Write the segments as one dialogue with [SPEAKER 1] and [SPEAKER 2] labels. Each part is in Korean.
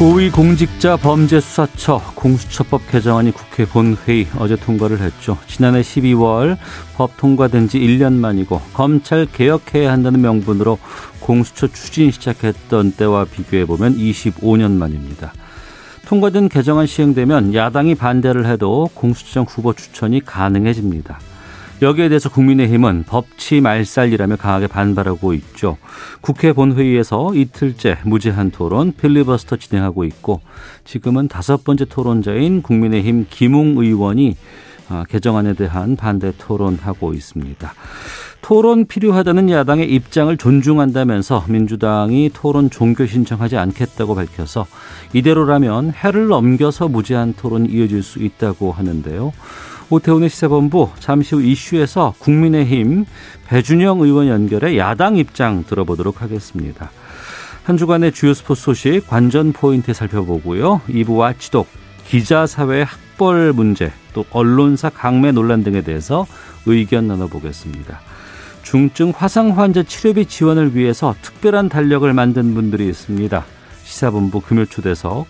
[SPEAKER 1] 고위공직자 범죄수사처 공수처법 개정안이 국회 본회의 어제 통과를 했죠. 지난해 12월 법 통과된 지 1년 만이고 검찰 개혁해야 한다는 명분으로 공수처 추진 시작했던 때와 비교해 보면 25년 만입니다. 통과된 개정안 시행되면 야당이 반대를 해도 공수처장 후보 추천이 가능해집니다. 여기에 대해서 국민의힘은 법치 말살이라며 강하게 반발하고 있죠. 국회 본회의에서 이틀째 무제한 토론 필리버스터 진행하고 있고 지금은 다섯 번째 토론자인 국민의힘 김웅 의원이 아, 개정안에 대한 반대 토론하고 있습니다. 토론 필요하다는 야당의 입장을 존중한다면서 민주당이 토론 종교 신청하지 않겠다고 밝혀서 이대로라면 해를 넘겨서 무제한 토론이 이어질 수 있다고 하는데요. 오태훈의 시사본부 잠시 후 이슈에서 국민의힘 배준영 의원 연결해 야당 입장 들어보도록 하겠습니다. 한 주간의 주요 스포츠 소식 관전 포인트 살펴보고요. 2부와 지독, 기자사회 학벌 문제, 또 언론사 강매 논란 등에 대해서 의견 나눠보겠습니다. 중증 화상 환자 치료비 지원을 위해서 특별한 달력을 만든 분들이 있습니다. 시사본부 금요 초대석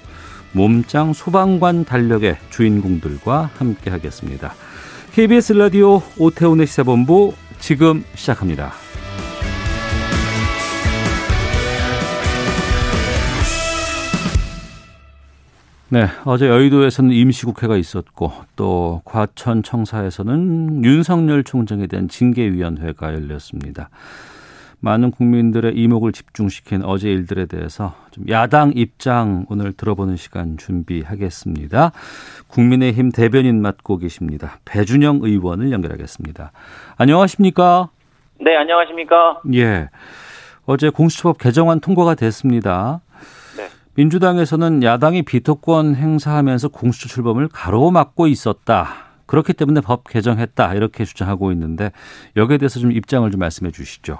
[SPEAKER 1] 몸짱 소방관 달력의 주인공들과 함께 하겠습니다. KBS 라디오 오태훈의 시사본부 지금 시작합니다. 네, 어제 여의도에서는 임시국회가 있었고 또 과천청사에서는 윤석열 총장에 대한 징계위원회가 열렸습니다. 많은 국민들의 이목을 집중시킨 어제 일들에 대해서 좀 야당 입장 오늘 들어보는 시간 준비하겠습니다. 국민의힘 대변인 맡고 계십니다. 배준영 의원을 연결하겠습니다. 안녕하십니까?
[SPEAKER 2] 네, 안녕하십니까?
[SPEAKER 1] 예. 어제 공수처법 개정안 통과가 됐습니다.
[SPEAKER 2] 네.
[SPEAKER 1] 민주당에서는 야당이 비토권 행사하면서 공수처 출범을 가로막고 있었다. 그렇기 때문에 법 개정했다. 이렇게 주장하고 있는데 여기에 대해서 좀 입장을 좀 말씀해 주시죠.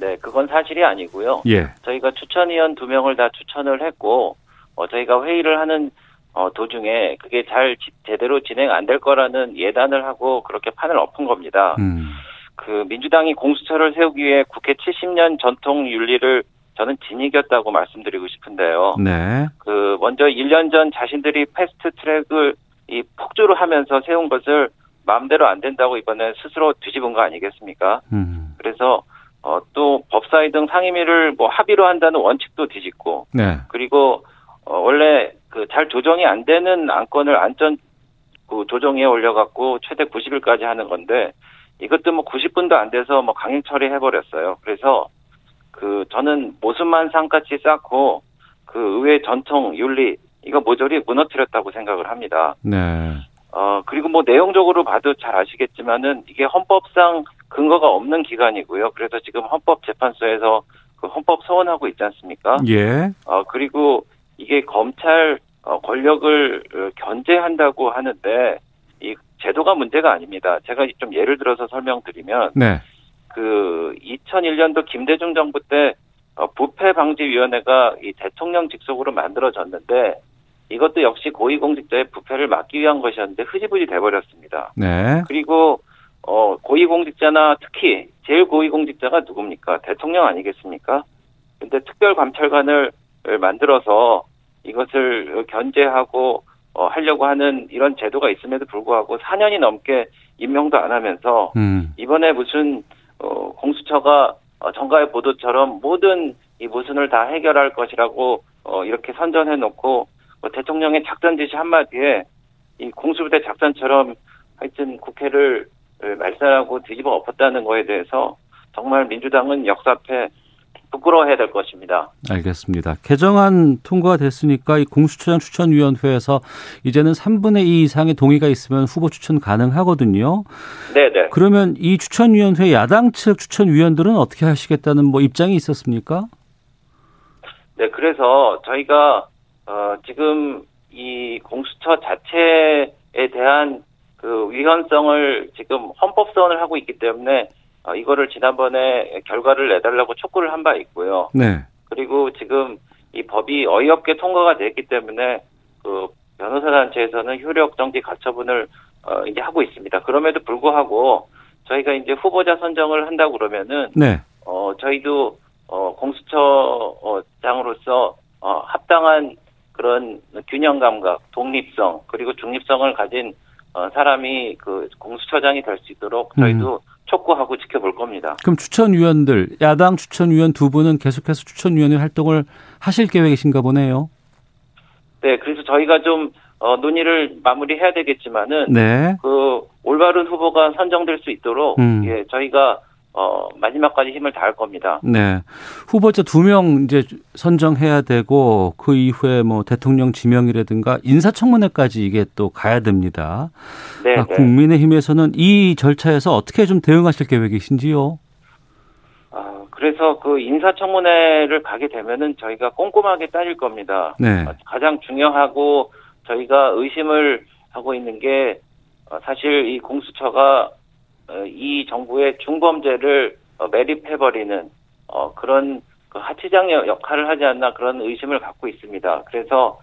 [SPEAKER 2] 네, 그건 사실이 아니고요.
[SPEAKER 1] 예.
[SPEAKER 2] 저희가 추천위원 두 명을 다 추천을 했고, 어, 저희가 회의를 하는 어, 도중에 그게 잘 지, 제대로 진행 안 될 거라는 예단을 하고 그렇게 판을 엎은 겁니다.
[SPEAKER 1] 음.
[SPEAKER 2] 그 민주당이 공수처를 세우기 위해 국회 70년 전통 윤리를 저는 진이겼다고 말씀드리고 싶은데요.
[SPEAKER 1] 네.
[SPEAKER 2] 그 먼저 1년 전 자신들이 패스트 트랙을 이 폭주를 하면서 세운 것을 마음대로 안 된다고 이번에 스스로 뒤집은 거 아니겠습니까?
[SPEAKER 1] 음.
[SPEAKER 2] 그래서 어, 또 법사위 등 상임위를 뭐 합의로 한다는 원칙도 뒤집고
[SPEAKER 1] 네.
[SPEAKER 2] 그리고 어, 원래 그 잘 조정이 안 되는 안건을 안전 그 조정에 올려갖고 최대 90일까지 하는 건데 이것도 뭐 90분도 안 돼서 뭐 강행 처리해 버렸어요. 그래서 그 저는 모순만 상같이 쌓고 그 의회 전통 윤리 이거 모조리 무너뜨렸다고 생각을 합니다.
[SPEAKER 1] 네.
[SPEAKER 2] 어, 그리고 뭐 내용적으로 봐도 잘 아시겠지만은 이게 헌법상 근거가 없는 기관이고요. 그래서 지금 헌법재판소에서 그 헌법 소원하고 있지 않습니까?
[SPEAKER 1] 예.
[SPEAKER 2] 어, 그리고 이게 검찰 어, 권력을 어, 견제한다고 하는데 이 제도가 문제가 아닙니다. 제가 좀 예를 들어서 설명드리면
[SPEAKER 1] 네.
[SPEAKER 2] 그 2001년도 김대중 정부 때 어, 부패 방지 위원회가 이 대통령 직속으로 만들어졌는데 이것도 역시 고위공직자의 부패를 막기 위한 것이었는데 흐지부지 돼버렸습니다.
[SPEAKER 1] 네.
[SPEAKER 2] 그리고 어 고위공직자나 특히 제일 고위공직자가 누굽니까? 대통령 아니겠습니까? 근데 특별감찰관을 만들어서 이것을 견제하고 어, 하려고 하는 이런 제도가 있음에도 불구하고 4년이 넘게 임명도 안 하면서
[SPEAKER 1] 음.
[SPEAKER 2] 이번에 무슨 어, 공수처가 어, 정가의 보도처럼 모든 이 모순을 다 해결할 것이라고 어, 이렇게 선전해 놓고 뭐 대통령의 작전 지시 한마디에 이 공수부대 작전처럼 하여튼 국회를 말살하고 뒤집어 엎었다는 거에 대해서 정말 민주당은 역사 앞에 부끄러워해야 될 것입니다.
[SPEAKER 1] 알겠습니다. 개정안 통과가 됐으니까 이 공수처장 추천위원회에서 이제는 3분의 2 이상의 동의가 있으면 후보 추천 가능하거든요.
[SPEAKER 2] 네네.
[SPEAKER 1] 그러면 이 추천위원회 야당 측 추천위원들은 어떻게 하시겠다는 뭐 입장이 있었습니까?
[SPEAKER 2] 네, 그래서 저희가 어, 지금 이 공수처 자체에 대한 그 위헌성을 지금 헌법소원을 하고 있기 때문에 어, 이거를 지난번에 결과를 내달라고 촉구를 한 바 있고요.
[SPEAKER 1] 네.
[SPEAKER 2] 그리고 지금 이 법이 어이없게 통과가 됐기 때문에 그 변호사 단체에서는 효력 정지 가처분을 어, 이제 하고 있습니다. 그럼에도 불구하고 저희가 이제 후보자 선정을 한다고 그러면은
[SPEAKER 1] 네.
[SPEAKER 2] 어 저희도 어 공수처장으로서 어 합당한 그런 균형 감각, 독립성 그리고 중립성을 가진 어 사람이 그 공수처장이 될 수 있도록 저희도 촉구하고 지켜볼 겁니다.
[SPEAKER 1] 그럼 추천위원들, 야당 추천위원 두 분은 계속해서 추천위원회 활동을 하실 계획이신가 보네요.
[SPEAKER 2] 네, 그래서 저희가 좀 어, 논의를 마무리해야 되겠지만은
[SPEAKER 1] 네.
[SPEAKER 2] 그 올바른 후보가 선정될 수 있도록
[SPEAKER 1] 음.
[SPEAKER 2] 예, 저희가 어, 마지막까지 힘을 다할 겁니다.
[SPEAKER 1] 네. 후보자 두 명 이제 선정해야 되고 그 이후에 뭐 대통령 지명이라든가 인사청문회까지 이게 또 가야 됩니다.
[SPEAKER 2] 네,
[SPEAKER 1] 아,
[SPEAKER 2] 네.
[SPEAKER 1] 국민의힘에서는 이 절차에서 어떻게 좀 대응하실 계획이신지요?
[SPEAKER 2] 아, 그래서 그 인사청문회를 가게 되면은 저희가 꼼꼼하게 따질 겁니다.
[SPEAKER 1] 네.
[SPEAKER 2] 어, 가장 중요하고 저희가 의심을 하고 있는 게 어, 사실 이 공수처가 어, 이 정부의 중범죄를 어, 매립해버리는 어, 그런 그 하치장 역- 역할을 하지 않나 그런 의심을 갖고 있습니다. 그래서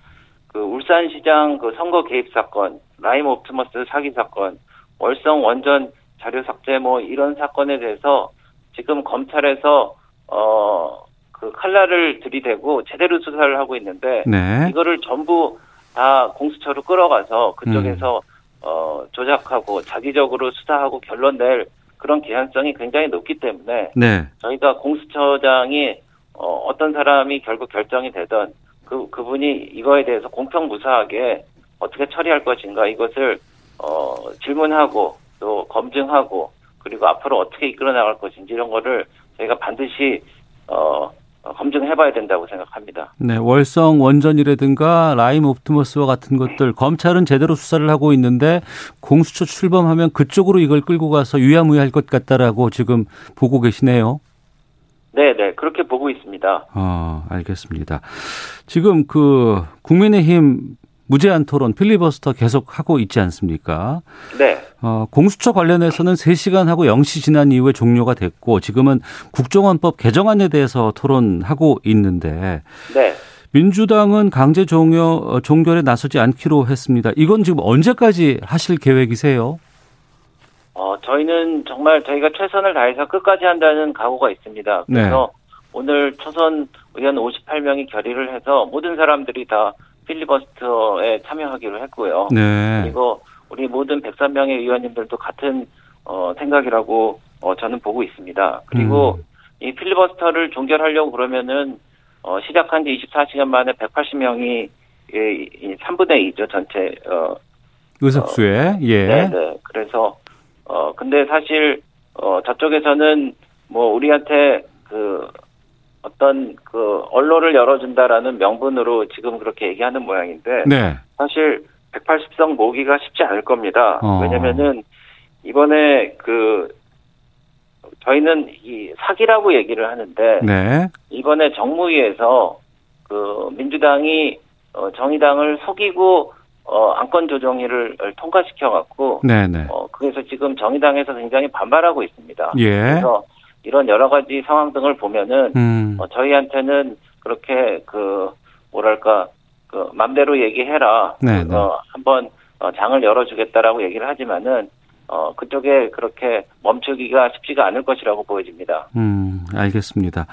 [SPEAKER 2] 그 울산시장 그 선거 개입 사건, 라임 옵티머스 사기 사건, 월성 원전 자료 삭제 뭐 이런 사건에 대해서 지금 검찰에서 어 그 칼날을 들이대고 제대로 수사를 하고 있는데
[SPEAKER 1] 네.
[SPEAKER 2] 이거를 전부 다 공수처로 끌어가서 그쪽에서 어 조작하고 자기적으로 수사하고 결론 낼 그런 개연성이 굉장히 높기 때문에
[SPEAKER 1] 네.
[SPEAKER 2] 저희가 공수처장이 어, 어떤 사람이 결국 결정이 되던 그 그분이 이거에 대해서 공평 무사하게 어떻게 처리할 것인가 이것을 어, 질문하고 또 검증하고 그리고 앞으로 어떻게 이끌어 나갈 것인지 이런 거를 저희가 반드시 어, 어, 검증해봐야 된다고 생각합니다.
[SPEAKER 1] 네, 월성 원전이라든가 라임 옵티머스와 같은 것들 검찰은 제대로 수사를 하고 있는데 공수처 출범하면 그쪽으로 이걸 끌고 가서 유야무야할 것 같다라고 지금 보고 계시네요.
[SPEAKER 2] 네, 네 그렇게 보고 있습니다.
[SPEAKER 1] 어, 알겠습니다. 지금 그 국민의힘 무제한 토론 필리버스터 계속 하고 있지 않습니까?
[SPEAKER 2] 네,
[SPEAKER 1] 어, 공수처 관련해서는 3시간 하고 0시 지난 이후에 종료가 됐고 지금은 국정원법 개정안에 대해서 토론하고 있는데
[SPEAKER 2] 네.
[SPEAKER 1] 민주당은 강제 종료 어, 종결에 나서지 않기로 했습니다. 이건 지금 언제까지 하실 계획이세요?
[SPEAKER 2] 어, 저희는 정말 저희가 최선을 다해서 끝까지 한다는 각오가 있습니다. 그래서 오늘 초선 의원 58명이 결의를 해서 모든 사람들이 다 필리버스터에 참여하기로 했고요.
[SPEAKER 1] 네.
[SPEAKER 2] 그리고 우리 모든 103명의 의원님들도 같은 어, 생각이라고 어, 저는 보고 있습니다. 그리고
[SPEAKER 1] 음.
[SPEAKER 2] 이 필리버스터를 종결하려고 그러면은 어, 시작한 지 24시간 만에 180명이 예, 이 3분의 2죠 전체 어,
[SPEAKER 1] 의석수에 예.
[SPEAKER 2] 네, 네. 그래서 어 근데 사실 어 저쪽에서는 뭐 우리한테 그 어떤 그 언론을 열어준다라는 명분으로 지금 그렇게 얘기하는 모양인데
[SPEAKER 1] 네.
[SPEAKER 2] 사실 180석 모기가 쉽지 않을 겁니다.
[SPEAKER 1] 어.
[SPEAKER 2] 왜냐면은 이번에 그 저희는 이 사기라고 얘기를 하는데
[SPEAKER 1] 네.
[SPEAKER 2] 이번에 정무위에서 그 민주당이 어, 정의당을 속이고 어, 안건 조정위를 통과시켜 갖고
[SPEAKER 1] 네, 네.
[SPEAKER 2] 어, 그래서 지금 정의당에서 굉장히 반발하고 있습니다.
[SPEAKER 1] 예.
[SPEAKER 2] 그래서 이런 여러 가지 상황 등을 보면은
[SPEAKER 1] 음.
[SPEAKER 2] 어, 저희한테는 그렇게 그 뭐랄까 그 맘대로 얘기해라.
[SPEAKER 1] 네, 네.
[SPEAKER 2] 어, 한번 어, 장을 열어주겠다라고 얘기를 하지만은 어, 그쪽에 그렇게 멈추기가 쉽지가 않을 것이라고 보여집니다.
[SPEAKER 1] 음, 알겠습니다.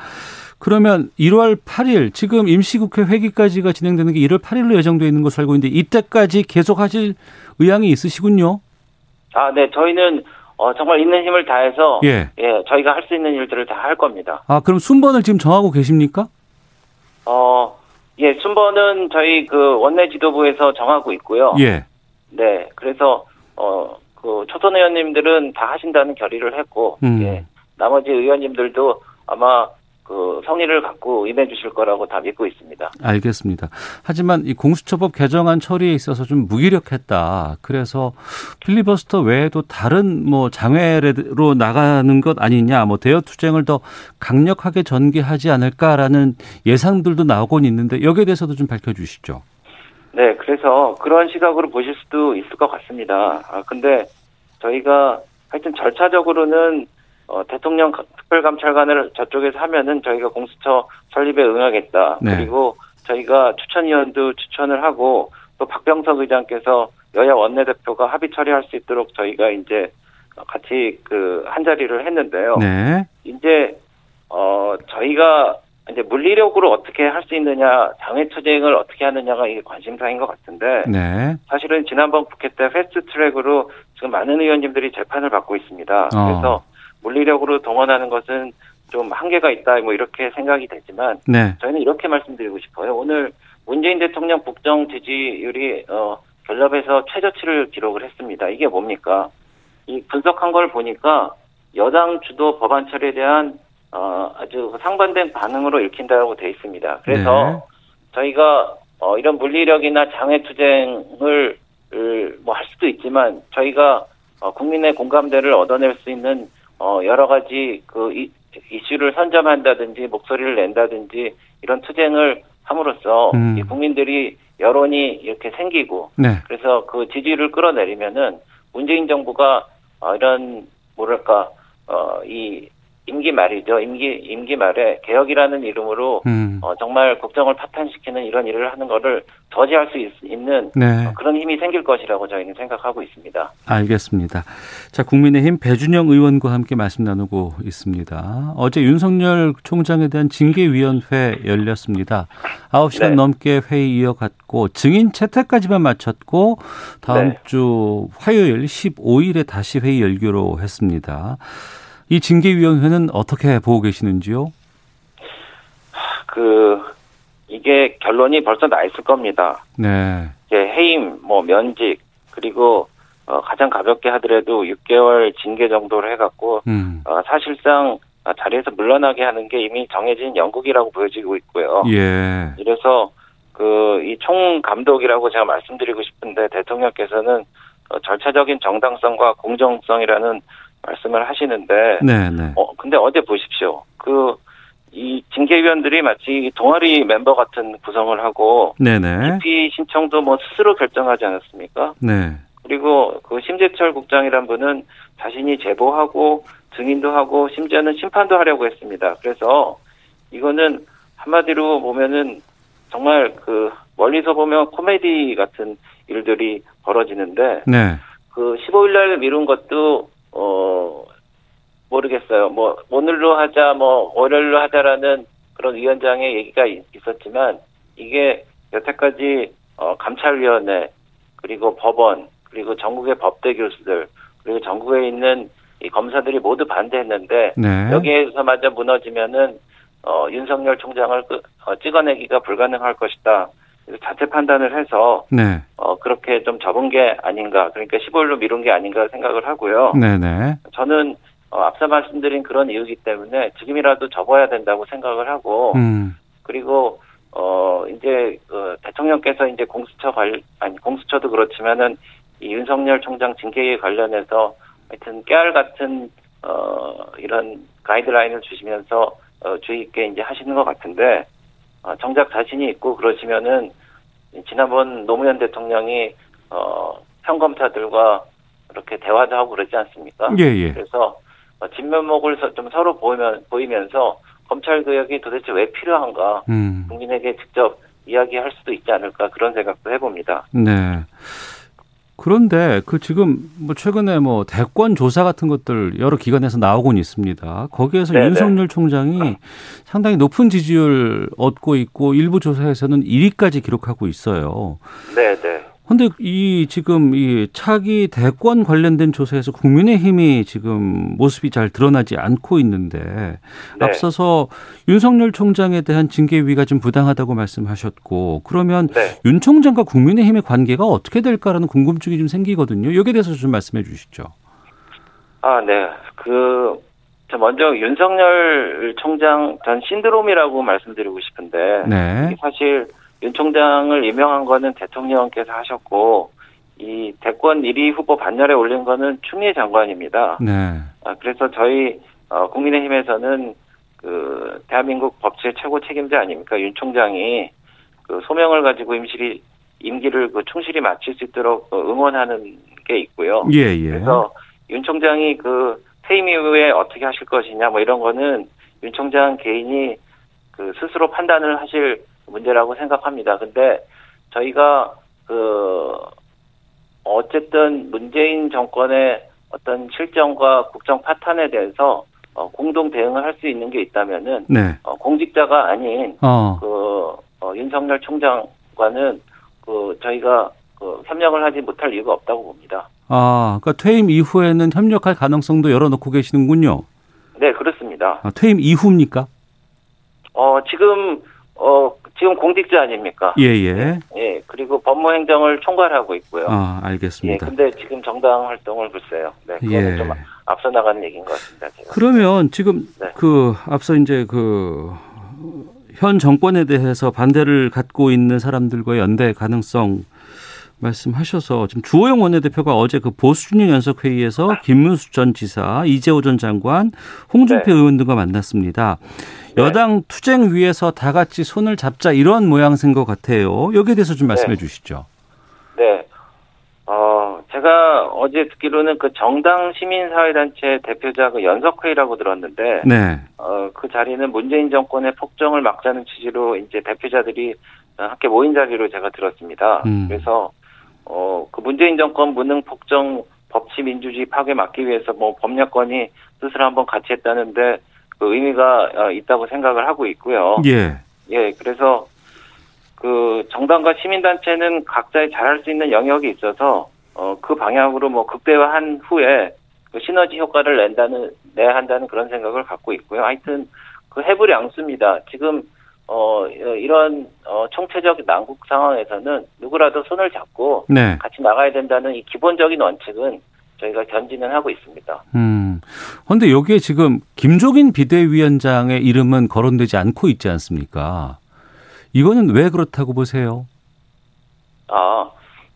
[SPEAKER 1] 그러면 1월 8일 지금 임시국회 회기까지가 진행되는 게 1월 8일로 예정되어 있는 것으로 알고 있는데 이때까지 계속 하실 의향이 있으시군요.
[SPEAKER 2] 아, 네, 저희는 어, 정말 있는 힘을 다해서
[SPEAKER 1] 예.
[SPEAKER 2] 예, 저희가 할 수 있는 일들을 다 할 겁니다.
[SPEAKER 1] 아, 그럼 순번을 지금 정하고 계십니까?
[SPEAKER 2] 어, 예, 순번은 저희 그 원내 지도부에서 정하고 있고요.
[SPEAKER 1] 예.
[SPEAKER 2] 네, 그래서 어, 그 초선 의원님들은 다 하신다는 결의를 했고,
[SPEAKER 1] 음.
[SPEAKER 2] 예, 나머지 의원님들도 아마 그 성의를 갖고 임해 주실 거라고 다 믿고 있습니다.
[SPEAKER 1] 알겠습니다. 하지만 이 공수처법 개정안 처리에 있어서 좀 무기력했다. 그래서 필리버스터 외에도 다른 뭐 장외로 나가는 것 아니냐, 뭐 대여 투쟁을 더 강력하게 전개하지 않을까라는 예상들도 나오곤 있는데 여기에 대해서도 좀 밝혀 주시죠.
[SPEAKER 2] 네, 그래서 그런 시각으로 보실 수도 있을 것 같습니다. 아, 근데 저희가 하여튼 절차적으로는 어, 대통령 특별감찰관을 저쪽에서 하면은 저희가 공수처 설립에 응하겠다.
[SPEAKER 1] 네.
[SPEAKER 2] 그리고 저희가 추천위원도 추천을 하고 또 박병석 의장께서 여야 원내대표가 합의 처리할 수 있도록 저희가 이제 같이 그 한 자리를 했는데요.
[SPEAKER 1] 네.
[SPEAKER 2] 이제 어 저희가 이제 물리력으로 어떻게 할 수 있느냐, 장외 투쟁을 어떻게 하느냐가 이게 관심사인 것 같은데
[SPEAKER 1] 네.
[SPEAKER 2] 사실은 지난번 국회 때 패스트 트랙으로 지금 많은 의원님들이 재판을 받고 있습니다.
[SPEAKER 1] 어.
[SPEAKER 2] 그래서 물리력으로 동원하는 것은 좀 한계가 있다, 뭐 이렇게 생각이 되지만
[SPEAKER 1] 네.
[SPEAKER 2] 저희는 이렇게 말씀드리고 싶어요. 오늘 문재인 대통령 국정 지지율이 어, 결합에서 최저치를 기록을 했습니다. 이게 뭡니까? 이 분석한 걸 보니까 여당 주도 법안 처리에 대한 어, 아주 상반된 반응으로 읽힌다고 돼 있습니다. 그래서
[SPEAKER 1] 네.
[SPEAKER 2] 저희가 어, 이런 물리력이나 장애 투쟁을 뭐 할 수도 있지만 저희가 어, 국민의 공감대를 얻어낼 수 있는 어, 여러 가지 그 이, 이슈를 선점한다든지 목소리를 낸다든지 이런 투쟁을 함으로써
[SPEAKER 1] 음.
[SPEAKER 2] 이 국민들이 여론이 이렇게 생기고
[SPEAKER 1] 네.
[SPEAKER 2] 그래서 그 지지율을 끌어내리면은 문재인 정부가 어, 이런 뭐랄까 어 이 임기 말이죠 임기 임기 말에 개혁이라는 이름으로
[SPEAKER 1] 음.
[SPEAKER 2] 어, 정말 국정을 파탄시키는 이런 일을 하는 거를 저지할 수 있, 는
[SPEAKER 1] 네.
[SPEAKER 2] 그런 힘이 생길 것이라고 저희는 생각하고 있습니다.
[SPEAKER 1] 알겠습니다. 자, 국민의힘 배준영 의원과 함께 말씀 나누고 있습니다. 어제 윤석열 총장에 대한 징계위원회 열렸습니다. 9시간
[SPEAKER 2] 네.
[SPEAKER 1] 넘게 회의 이어갔고 증인 채택까지만 마쳤고 다음
[SPEAKER 2] 네.
[SPEAKER 1] 주 화요일 15일에 다시 회의 열기로 했습니다. 이 징계위원회는 어떻게 보고 계시는지요?
[SPEAKER 2] 그 이게 결론이 벌써 나 있을 겁니다.
[SPEAKER 1] 네.
[SPEAKER 2] 이제 해임, 뭐 면직 그리고 어, 가장 가볍게 하더라도 6개월 징계 정도로 해갖고
[SPEAKER 1] 음.
[SPEAKER 2] 어, 사실상 아, 자리에서 물러나게 하는 게 이미 정해진 영국이라고 보여지고 있고요.
[SPEAKER 1] 예.
[SPEAKER 2] 이래서 그 이 총 감독이라고 제가 말씀드리고 싶은데 대통령께서는 어, 절차적인 정당성과 공정성이라는 말씀을 하시는데
[SPEAKER 1] 네, 네.
[SPEAKER 2] 어 근데 어제 보십시오. 그 이 징계위원들이 마치 동아리 멤버 같은 구성을 하고
[SPEAKER 1] 네, 네.
[SPEAKER 2] 기피 신청도 뭐 스스로 결정하지 않았습니까?
[SPEAKER 1] 네.
[SPEAKER 2] 그리고 그 심재철 국장이란 분은 자신이 제보하고 증인도 하고 심지어는 심판도 하려고 했습니다. 그래서 이거는 한마디로 보면은 정말 그 멀리서 보면 코미디 같은 일들이 벌어지는데
[SPEAKER 1] 네.
[SPEAKER 2] 그 15일 날 미룬 것도 어 모르겠어요. 뭐 오늘로 하자 뭐 월요일로 하자라는 그런 위원장의 얘기가 있- 있었지만 이게 여태까지 어 감찰위원회 그리고 법원 그리고 전국의 법대 교수들 그리고 전국에 있는 이 검사들이 모두 반대했는데
[SPEAKER 1] 네.
[SPEAKER 2] 여기에서마저 무너지면은 어 윤석열 총장을 끄- 어, 찍어내기가 불가능할 것이다. 자체 판단을 해서
[SPEAKER 1] 네.
[SPEAKER 2] 어, 그렇게 좀 접은 게 아닌가. 그러니까 15일로 미룬 게 아닌가 생각을 하고요.
[SPEAKER 1] 네, 네.
[SPEAKER 2] 저는 어, 앞서 말씀드린 그런 이유기 때문에 지금이라도 접어야 된다고 생각을 하고,
[SPEAKER 1] 음.
[SPEAKER 2] 그리고, 어, 이제, 어, 대통령께서 이제 공수처 관, 아니, 공수처도 그렇지만은 이 윤석열 총장 징계에 관련해서 하여튼 깨알 같은, 어, 이런 가이드라인을 주시면서 어, 주의 있게 이제 하시는 것 같은데, 어, 정작 자신이 있고 그러시면은 지난번 노무현 대통령이 어, 평검사들과 이렇게 대화도 하고 그러지 않습니까?
[SPEAKER 1] 예, 예.
[SPEAKER 2] 그래서 어, 진면목을 서- 좀 서로 보이면, 보이면서 검찰 개혁이 도대체 왜 필요한가
[SPEAKER 1] 음.
[SPEAKER 2] 국민에게 직접 이야기할 수도 있지 않을까 그런 생각도 해봅니다.
[SPEAKER 1] 네. 그런데 그 지금 뭐 최근에 뭐 대권 조사 같은 것들 여러 기관에서 나오곤 있습니다. 거기에서
[SPEAKER 2] 네네.
[SPEAKER 1] 윤석열 총장이 상당히 높은 지지율 얻고 있고 일부 조사에서는 1위까지 기록하고 있어요.
[SPEAKER 2] 네, 네.
[SPEAKER 1] 근데 이 지금 이 차기 대권 관련된 조사에서 국민의힘이 지금 모습이 잘 드러나지 않고 있는데
[SPEAKER 2] 네.
[SPEAKER 1] 앞서서 윤석열 총장에 대한 징계위가 좀 부당하다고 말씀하셨고 그러면
[SPEAKER 2] 네.
[SPEAKER 1] 윤 총장과 국민의힘의 관계가 어떻게 될까라는 궁금증이 좀 생기거든요. 여기에 대해서 좀 말씀해 주시죠.
[SPEAKER 2] 아, 네. 그, 저 먼저 윤석열 총장 전 신드롬이라고 말씀드리고 싶은데,
[SPEAKER 1] 네.
[SPEAKER 2] 사실 윤 총장을 임명한 거는 대통령께서 하셨고, 이 대권 1위 후보 반열에 올린 거는 추미애 장관입니다.
[SPEAKER 1] 네.
[SPEAKER 2] 아, 그래서 저희 어, 국민의힘에서는 그 대한민국 법치의 최고 책임자 아닙니까 윤 총장이 그 소명을 가지고 임실이 임기를 그 충실히 마칠 수 있도록 어, 응원하는 게 있고요.
[SPEAKER 1] 예, 예.
[SPEAKER 2] 그래서 윤 총장이 그 퇴임 이후에 어떻게 하실 것이냐 뭐 이런 거는 윤 총장 개인이 그 스스로 판단을 하실 문제라고 생각합니다. 근데 저희가 그 어쨌든 문재인 정권의 어떤 실정과 국정 파탄에 대해서 어, 공동 대응을 할 수 있는 게 있다면은
[SPEAKER 1] 네.
[SPEAKER 2] 어, 공직자가 아닌
[SPEAKER 1] 어.
[SPEAKER 2] 그 어, 윤석열 총장과는 그 저희가 그 협력을 하지 못할 이유가 없다고 봅니다.
[SPEAKER 1] 아, 그러니까 퇴임 이후에는 협력할 가능성도 열어놓고 계시는군요.
[SPEAKER 2] 네, 그렇습니다.
[SPEAKER 1] 아, 퇴임 이후입니까?
[SPEAKER 2] 어, 지금 어, 지금 공직자 아닙니까?
[SPEAKER 1] 예, 예.
[SPEAKER 2] 예, 그리고 법무행정을 총괄하고 있고요.
[SPEAKER 1] 아,
[SPEAKER 2] 예,
[SPEAKER 1] 알겠습니다.
[SPEAKER 2] 근데 지금 정당 활동을 글쎄요. 네, 그거는
[SPEAKER 1] 예.
[SPEAKER 2] 좀 앞서 나가는 얘기인 것 같습니다. 제가.
[SPEAKER 1] 그러면 지금
[SPEAKER 2] 네.
[SPEAKER 1] 그 앞서 이제 그 현 정권에 대해서 반대를 갖고 있는 사람들과 연대 가능성 말씀하셔서 지금 주호영 원내대표가 어제 그 보수준영 연석회의에서 김문수 전 지사, 이재호 전 장관, 홍준표
[SPEAKER 2] 네.
[SPEAKER 1] 의원 등과 만났습니다.
[SPEAKER 2] 네.
[SPEAKER 1] 여당 투쟁 위에서 다 같이 손을 잡자 이런 모양새인 것 같아요. 여기에 대해서 좀 말씀해 주시죠.
[SPEAKER 2] 네. 어, 제가 어제 듣기로는 그 정당 시민사회단체 대표자 그 연석회의라고 들었는데,
[SPEAKER 1] 네.
[SPEAKER 2] 어, 그 자리는 문재인 정권의 폭정을 막자는 취지로 이제 대표자들이 함께 모인 자리로 제가 들었습니다.
[SPEAKER 1] 음.
[SPEAKER 2] 그래서, 어, 그 문재인 정권 무능 폭정 법치 민주주의 파괴 막기 위해서 뭐 법률권이 뜻을 한번 같이 했다는데 그 의미가 어, 있다고 생각을 하고 있고요.
[SPEAKER 1] 예.
[SPEAKER 2] 예, 그래서 그 정당과 시민단체는 각자의 잘할 수 있는 영역이 있어서 어, 그 방향으로 뭐 극대화한 후에 그 시너지 효과를 낸다는 내야 한다는 그런 생각을 갖고 있고요. 하여튼 그 해불이 앙수입니다. 지금 어 이런 어 총체적 난국 상황에서는 누구라도 손을 잡고
[SPEAKER 1] 네.
[SPEAKER 2] 같이 나가야 된다는 이 기본적인 원칙은 저희가 견지는 하고 있습니다.
[SPEAKER 1] 음. 근데 여기에 지금 김종인 비대위원장의 이름은 거론되지 않고 있지 않습니까? 이거는 왜 그렇다고 보세요?
[SPEAKER 2] 아,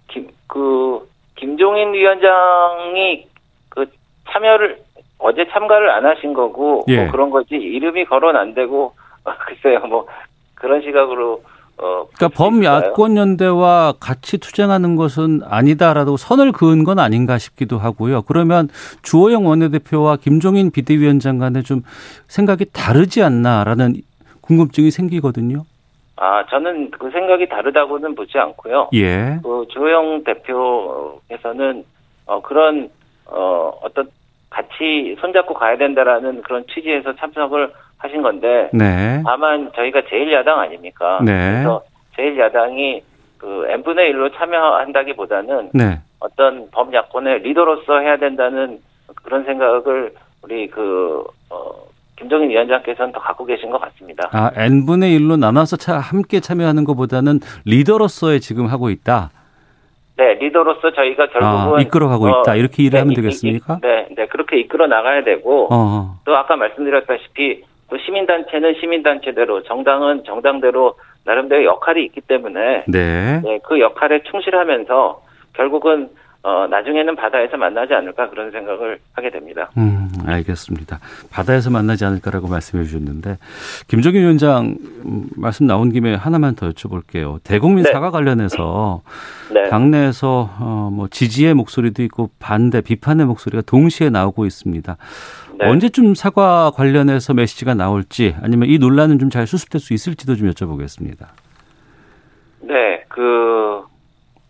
[SPEAKER 2] 김, 그, 김종인 위원장이 그 참여를, 어제 참가를 안 하신 거고,
[SPEAKER 1] 예.
[SPEAKER 2] 뭐 그런 거지, 이름이 거론 안 되고, 글쎄요, 뭐, 그런 시각으로, 어.
[SPEAKER 1] 그러니까
[SPEAKER 2] 볼수 있을까요?
[SPEAKER 1] 범야권 연대와 같이 투쟁하는 것은 아니다라고 선을 그은 건 아닌가 싶기도 하고요. 그러면 주호영 원내대표와 김종인 비대위원장 간에 좀 생각이 다르지 않나라는 궁금증이 생기거든요.
[SPEAKER 2] 아, 저는 그 생각이 다르다고는 보지 않고요.
[SPEAKER 1] 예.
[SPEAKER 2] 그 조영 대표께서는, 어, 그런, 어, 어떤, 같이 손잡고 가야 된다라는 그런 취지에서 참석을 하신 건데,
[SPEAKER 1] 네.
[SPEAKER 2] 다만 저희가 제1야당 아닙니까?
[SPEAKER 1] 네.
[SPEAKER 2] 그래서 제1야당이 그 n분의 1로 참여한다기보다는
[SPEAKER 1] 네.
[SPEAKER 2] 어떤 범야권의 리더로서 해야 된다는 그런 생각을 우리 그, 어, 김정인 위원장께서는 더 갖고 계신 것 같습니다.
[SPEAKER 1] 아, n분의 1로 나눠서 차, 함께 참여하는 것보다는 리더로서의 지금 하고 있다.
[SPEAKER 2] 네, 리더로서 저희가 결국은
[SPEAKER 1] 아, 이끌어가고 있다. 이렇게 이해를 하면 되겠습니까?
[SPEAKER 2] 네, 네, 그렇게 이끌어 나가야 되고
[SPEAKER 1] 어.
[SPEAKER 2] 또 아까 말씀드렸다시피 또 시민단체는 시민단체대로 정당은 정당대로 나름대로 역할이 있기 때문에
[SPEAKER 1] 네.
[SPEAKER 2] 네, 그 역할에 충실하면서 결국은 어, 나중에는 바다에서 만나지 않을까 그런 생각을 하게 됩니다.
[SPEAKER 1] 음, 알겠습니다. 바다에서 만나지 않을까라고 말씀해 주셨는데 김종인 위원장 음, 말씀 나온 김에 하나만 더 여쭤볼게요. 대국민
[SPEAKER 2] 네.
[SPEAKER 1] 사과 관련해서
[SPEAKER 2] 네.
[SPEAKER 1] 당내에서 어, 뭐 지지의 목소리도 있고 반대 비판의 목소리가 동시에 나오고 있습니다.
[SPEAKER 2] 네.
[SPEAKER 1] 언제쯤 사과 관련해서 메시지가 나올지 아니면 이 논란은 좀 잘 수습될 수 있을지도 좀 여쭤보겠습니다.
[SPEAKER 2] 네, 그,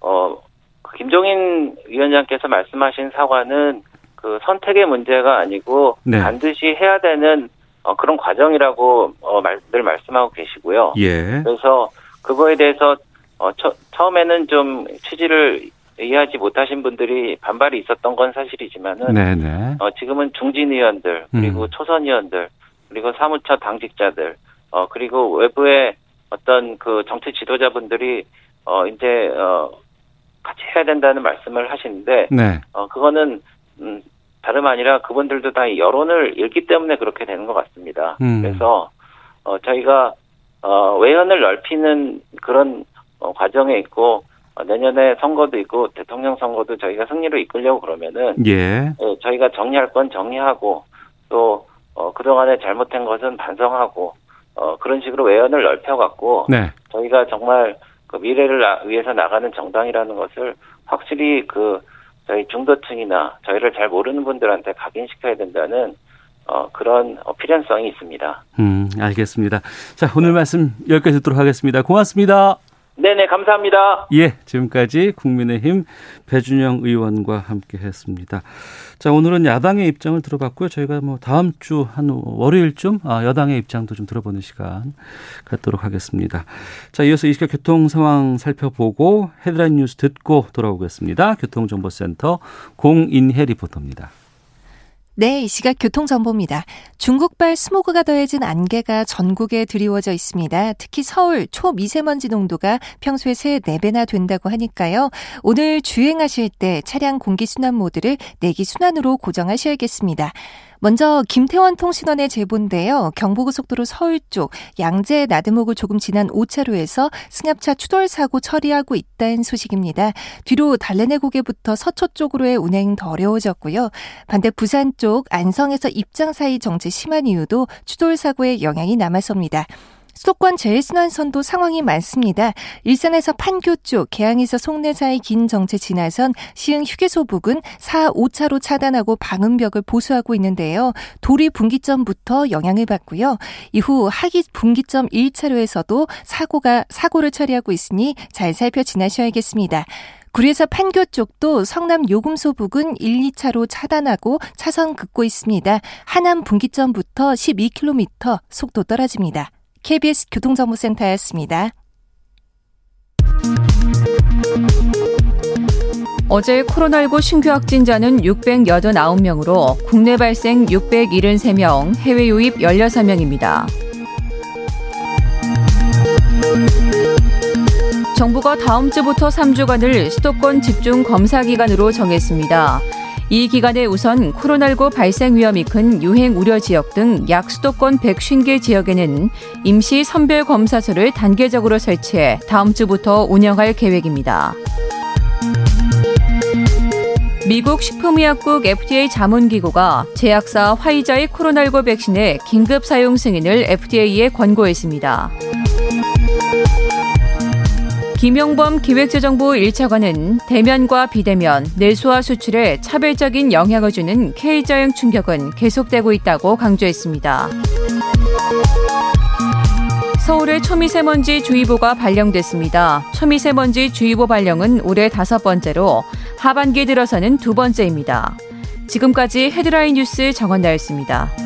[SPEAKER 2] 어, 그 김종인 위원장께서 말씀하신 사과는 그 선택의 문제가 아니고
[SPEAKER 1] 네.
[SPEAKER 2] 반드시 해야 되는 어, 그런 과정이라고 어, 말, 늘 말씀하고 계시고요.
[SPEAKER 1] 예.
[SPEAKER 2] 그래서 그거에 대해서 어, 처, 처음에는 좀 취지를 이해하지 못하신 분들이 반발이 있었던 건 사실이지만은
[SPEAKER 1] 네네.
[SPEAKER 2] 어, 지금은 중진 의원들 그리고
[SPEAKER 1] 음.
[SPEAKER 2] 초선 의원들 그리고 사무처 당직자들 어 그리고 외부의 어떤 그 정치 지도자분들이 어 이제 어 같이 해야 된다는 말씀을 하시는데
[SPEAKER 1] 네.
[SPEAKER 2] 어 그거는 음 다름 아니라 그분들도 다 여론을 읽기 때문에 그렇게 되는 것 같습니다.
[SPEAKER 1] 음.
[SPEAKER 2] 그래서 어 저희가 어 외연을 넓히는 그런 어, 과정에 있고 어, 내년에 선거도 있고 대통령 선거도 저희가 승리로 이끌려고 그러면은
[SPEAKER 1] 예.
[SPEAKER 2] 예, 저희가 정리할 건 정리하고 또 어, 그동안에 잘못된 것은 반성하고 어, 그런 식으로 외연을 넓혀갖고
[SPEAKER 1] 네.
[SPEAKER 2] 저희가 정말 그 미래를 나- 위해서 나가는 정당이라는 것을 확실히 그 저희 중도층이나 저희를 잘 모르는 분들한테 각인시켜야 된다는 어, 그런 어, 필연성이 있습니다.
[SPEAKER 1] 음, 알겠습니다. 자, 오늘 말씀 여기까지 듣도록 하겠습니다. 고맙습니다.
[SPEAKER 2] 네네, 감사합니다.
[SPEAKER 1] 예, 지금까지 국민의힘 배준영 의원과 함께 했습니다. 자, 오늘은 야당의 입장을 들어봤고요. 저희가 뭐 다음 주 한 월요일쯤 아, 여당의 입장도 좀 들어보는 시간 갖도록 하겠습니다. 자, 이어서 이 시각 교통 상황 살펴보고 헤드라인 뉴스 듣고 돌아오겠습니다. 교통정보센터 공인혜 리포터입니다.
[SPEAKER 3] 네, 이 시각 교통정보입니다. 중국발 스모그가 더해진 안개가 전국에 드리워져 있습니다. 특히 서울 초미세먼지 농도가 평소에 3, 4배나 된다고 하니까요. 오늘 주행하실 때 차량 공기순환 모드를 내기 순환으로 고정하셔야겠습니다. 먼저 김태원 통신원의 제보인데요. 경부고속도로 서울 쪽 양재 나들목을 조금 지난 5차로에서 승합차 추돌 사고 처리하고 있다는 소식입니다. 뒤로 달래내 고개부터 서초 쪽으로의 운행 더 어려워졌고요. 반대 부산 쪽 안성에서 입장 사이 정체 심한 이유도 추돌 사고의 영향이 남아섭니다. 수도권 제일순환선도 상황이 많습니다. 일산에서 판교 쪽, 개항에서 송내 사이 긴 정체 지나선 시흥 휴게소 부근 4, 5차로 차단하고 방음벽을 보수하고 있는데요. 도리 분기점부터 영향을 받고요. 이후 하기 분기점 1차로에서도 사고가 사고를 처리하고 있으니 잘 살펴 지나셔야겠습니다. 구리에서 판교 쪽도 성남 요금소 부근 1, 2차로 차단하고 차선 긋고 있습니다. 하남 분기점부터 12km 속도 떨어집니다. KBS 교통정보센터였습니다.
[SPEAKER 4] 어제 코로나19 신규 확진자는 689명으로 국내 발생 673명, 해외 유입 16명입니다. 정부가 다음 주부터 3주간을 수도권 집중 검사 기간으로 정했습니다. 이 기간에 우선 코로나19 발생 위험이 큰 유행 우려 지역 등 약 수도권 150개 지역에는 임시 선별 검사소를 단계적으로 설치해 다음 주부터 운영할 계획입니다. 미국 식품의약국 FDA 자문기구가 제약사 화이자의 코로나19 백신의 긴급 사용 승인을 FDA에 권고했습니다. 김용범 기획재정부 1차관은 대면과 비대면, 내수와 수출에 차별적인 영향을 주는 K자형 충격은 계속되고 있다고 강조했습니다. 서울에 초미세먼지 주의보가 발령됐습니다. 초미세먼지 주의보 발령은 올해 다섯 번째로 하반기 들어서는 두 번째입니다. 지금까지 헤드라인 뉴스 정원나였습니다.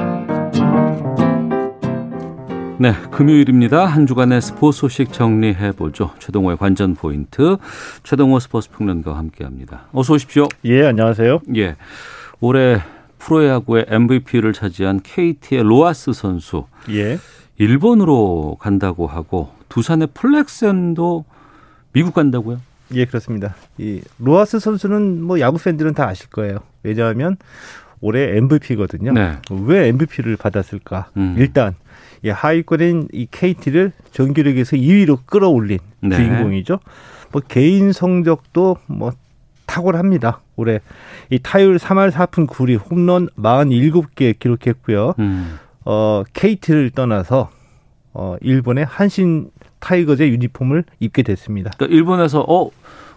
[SPEAKER 1] 네, 금요일입니다. 한 주간의 스포츠 소식 정리해 보죠. 최동호의 관전 포인트, 최동호 스포츠 평론가와 함께합니다. 어서 오십시오.
[SPEAKER 5] 예, 안녕하세요.
[SPEAKER 1] 예, 올해 프로야구의 MVP를 차지한 KT의 로하스 선수.
[SPEAKER 5] 예.
[SPEAKER 1] 일본으로 간다고 하고 두산의 플렉센도 미국 간다고요?
[SPEAKER 5] 예, 그렇습니다. 이 로하스 선수는 뭐 야구 팬들은 다 아실 거예요. 왜냐하면 올해 MVP거든요.
[SPEAKER 1] 네.
[SPEAKER 5] 왜 MVP를 받았을까?
[SPEAKER 1] 음.
[SPEAKER 5] 일단 이 하위권인 이 KT를 정규리그에서 2위로 끌어올린
[SPEAKER 1] 네.
[SPEAKER 5] 주인공이죠. 뭐 개인 성적도 뭐 탁월합니다. 올해 이 타율 3할 4푼 9리 홈런 47개 기록했고요.
[SPEAKER 1] 음.
[SPEAKER 5] 어, KT를 떠나서 어, 일본의 한신 타이거즈의 유니폼을 입게 됐습니다.
[SPEAKER 1] 그러니까 일본에서 어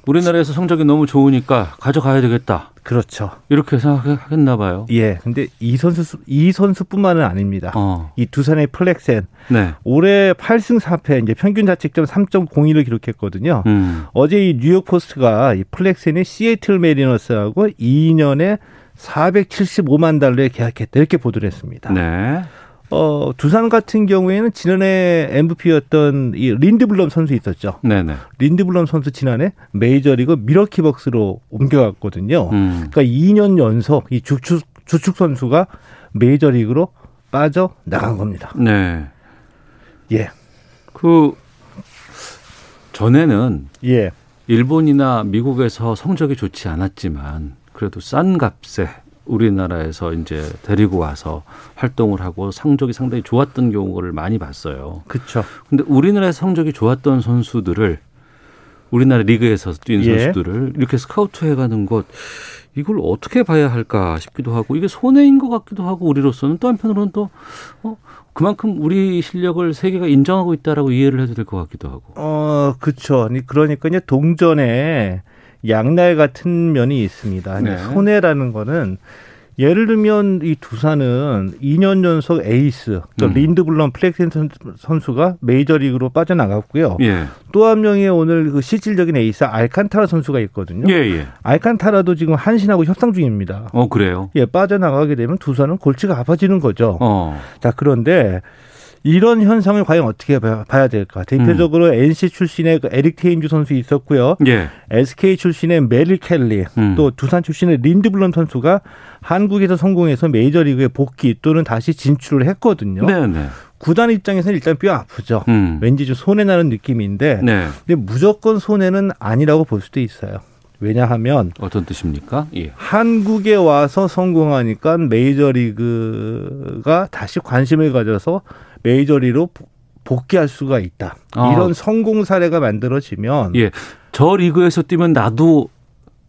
[SPEAKER 1] 우리나라에서 성적이 너무 좋으니까 가져가야 되겠다.
[SPEAKER 5] 그렇죠.
[SPEAKER 1] 이렇게 생각했나 봐요.
[SPEAKER 5] 예. 근데 이 선수 이 선수뿐만은 아닙니다.
[SPEAKER 1] 어.
[SPEAKER 5] 이 두산의 플렉센
[SPEAKER 1] 네.
[SPEAKER 5] 올해 8승 4패 이제 평균 자책점 3.02를 기록했거든요.
[SPEAKER 1] 음.
[SPEAKER 5] 어제 이 뉴욕 포스트가 이 플렉센의 시애틀 매리너스하고 2년에 475만 달러에 계약했다 이렇게 보도를 했습니다.
[SPEAKER 1] 네.
[SPEAKER 5] 어, 두산 같은 경우에는 지난해 MVP였던 이 린드블럼 선수 있었죠.
[SPEAKER 1] 네네.
[SPEAKER 5] 린드블럼 선수 지난해 메이저리그 미러키 벅스로 옮겨갔거든요.
[SPEAKER 1] 음.
[SPEAKER 5] 그러니까 2년 연속 이 주축 주축 선수가 메이저리그로 빠져 나간 겁니다.
[SPEAKER 1] 네.
[SPEAKER 5] 예.
[SPEAKER 1] 그 전에는
[SPEAKER 5] 예.
[SPEAKER 1] 일본이나 미국에서 성적이 좋지 않았지만 그래도 싼 값에 우리나라에서 이제 데리고 와서 활동을 하고 성적이 상당히 좋았던 경우를 많이 봤어요.
[SPEAKER 5] 그렇죠.
[SPEAKER 1] 근데 우리나라에서 성적이 좋았던 선수들을 우리나라 리그에서 뛴
[SPEAKER 5] 예.
[SPEAKER 1] 선수들을 이렇게 스카우트 해가는 것 이걸 어떻게 봐야 할까 싶기도 하고 이게 손해인 것 같기도 하고 우리로서는 또 한편으로는 또 어, 그만큼 우리 실력을 세계가 인정하고 있다라고 이해를 해도 될 것 같기도 하고.
[SPEAKER 5] 어, 그렇죠. 그러니까 이제 동전에 양날 같은 면이 있습니다.
[SPEAKER 1] 네.
[SPEAKER 5] 손해라는 거는 예를 들면 이 두산은 2년 연속 에이스, 또
[SPEAKER 1] 음.
[SPEAKER 5] 린드블럼 플렉센 선- 선수가 메이저리그로 빠져나갔고요.
[SPEAKER 1] 예,
[SPEAKER 5] 또한 명의 오늘 그 실질적인 에이스 알칸타라 선수가 있거든요.
[SPEAKER 1] 예, 예.
[SPEAKER 5] 알칸타라도 지금 한신하고 협상 중입니다.
[SPEAKER 1] 어 그래요.
[SPEAKER 5] 예, 빠져나가게 되면 두산은 골치가 아파지는 거죠.
[SPEAKER 1] 어,
[SPEAKER 5] 자, 그런데 이런 현상을 과연 어떻게 봐- 봐야 될까? 대표적으로
[SPEAKER 1] 음.
[SPEAKER 5] NC 출신의 그 에릭 테임즈 선수 있었고요.
[SPEAKER 1] 예,
[SPEAKER 5] SK 출신의 메릴 켈리,
[SPEAKER 1] 음.
[SPEAKER 5] 또 두산 출신의 린드블럼 선수가 한국에서 성공해서 메이저리그에 복귀 또는 다시 진출을 했거든요.
[SPEAKER 1] 네, 네.
[SPEAKER 5] 구단 입장에서는 일단 뼈 아프죠.
[SPEAKER 1] 음,
[SPEAKER 5] 왠지 좀 손해 나는 느낌인데,
[SPEAKER 1] 네.
[SPEAKER 5] 근데 무조건 손해는 아니라고 볼 수도 있어요. 왜냐하면
[SPEAKER 1] 어떤 뜻입니까? 예.
[SPEAKER 5] 한국에 와서 성공하니까 메이저리그가 다시 관심을 가져서 메이저리로 복귀할 수가 있다.
[SPEAKER 1] 아.
[SPEAKER 5] 이런 성공 사례가 만들어지면
[SPEAKER 1] 예. 저 리그에서 뛰면 나도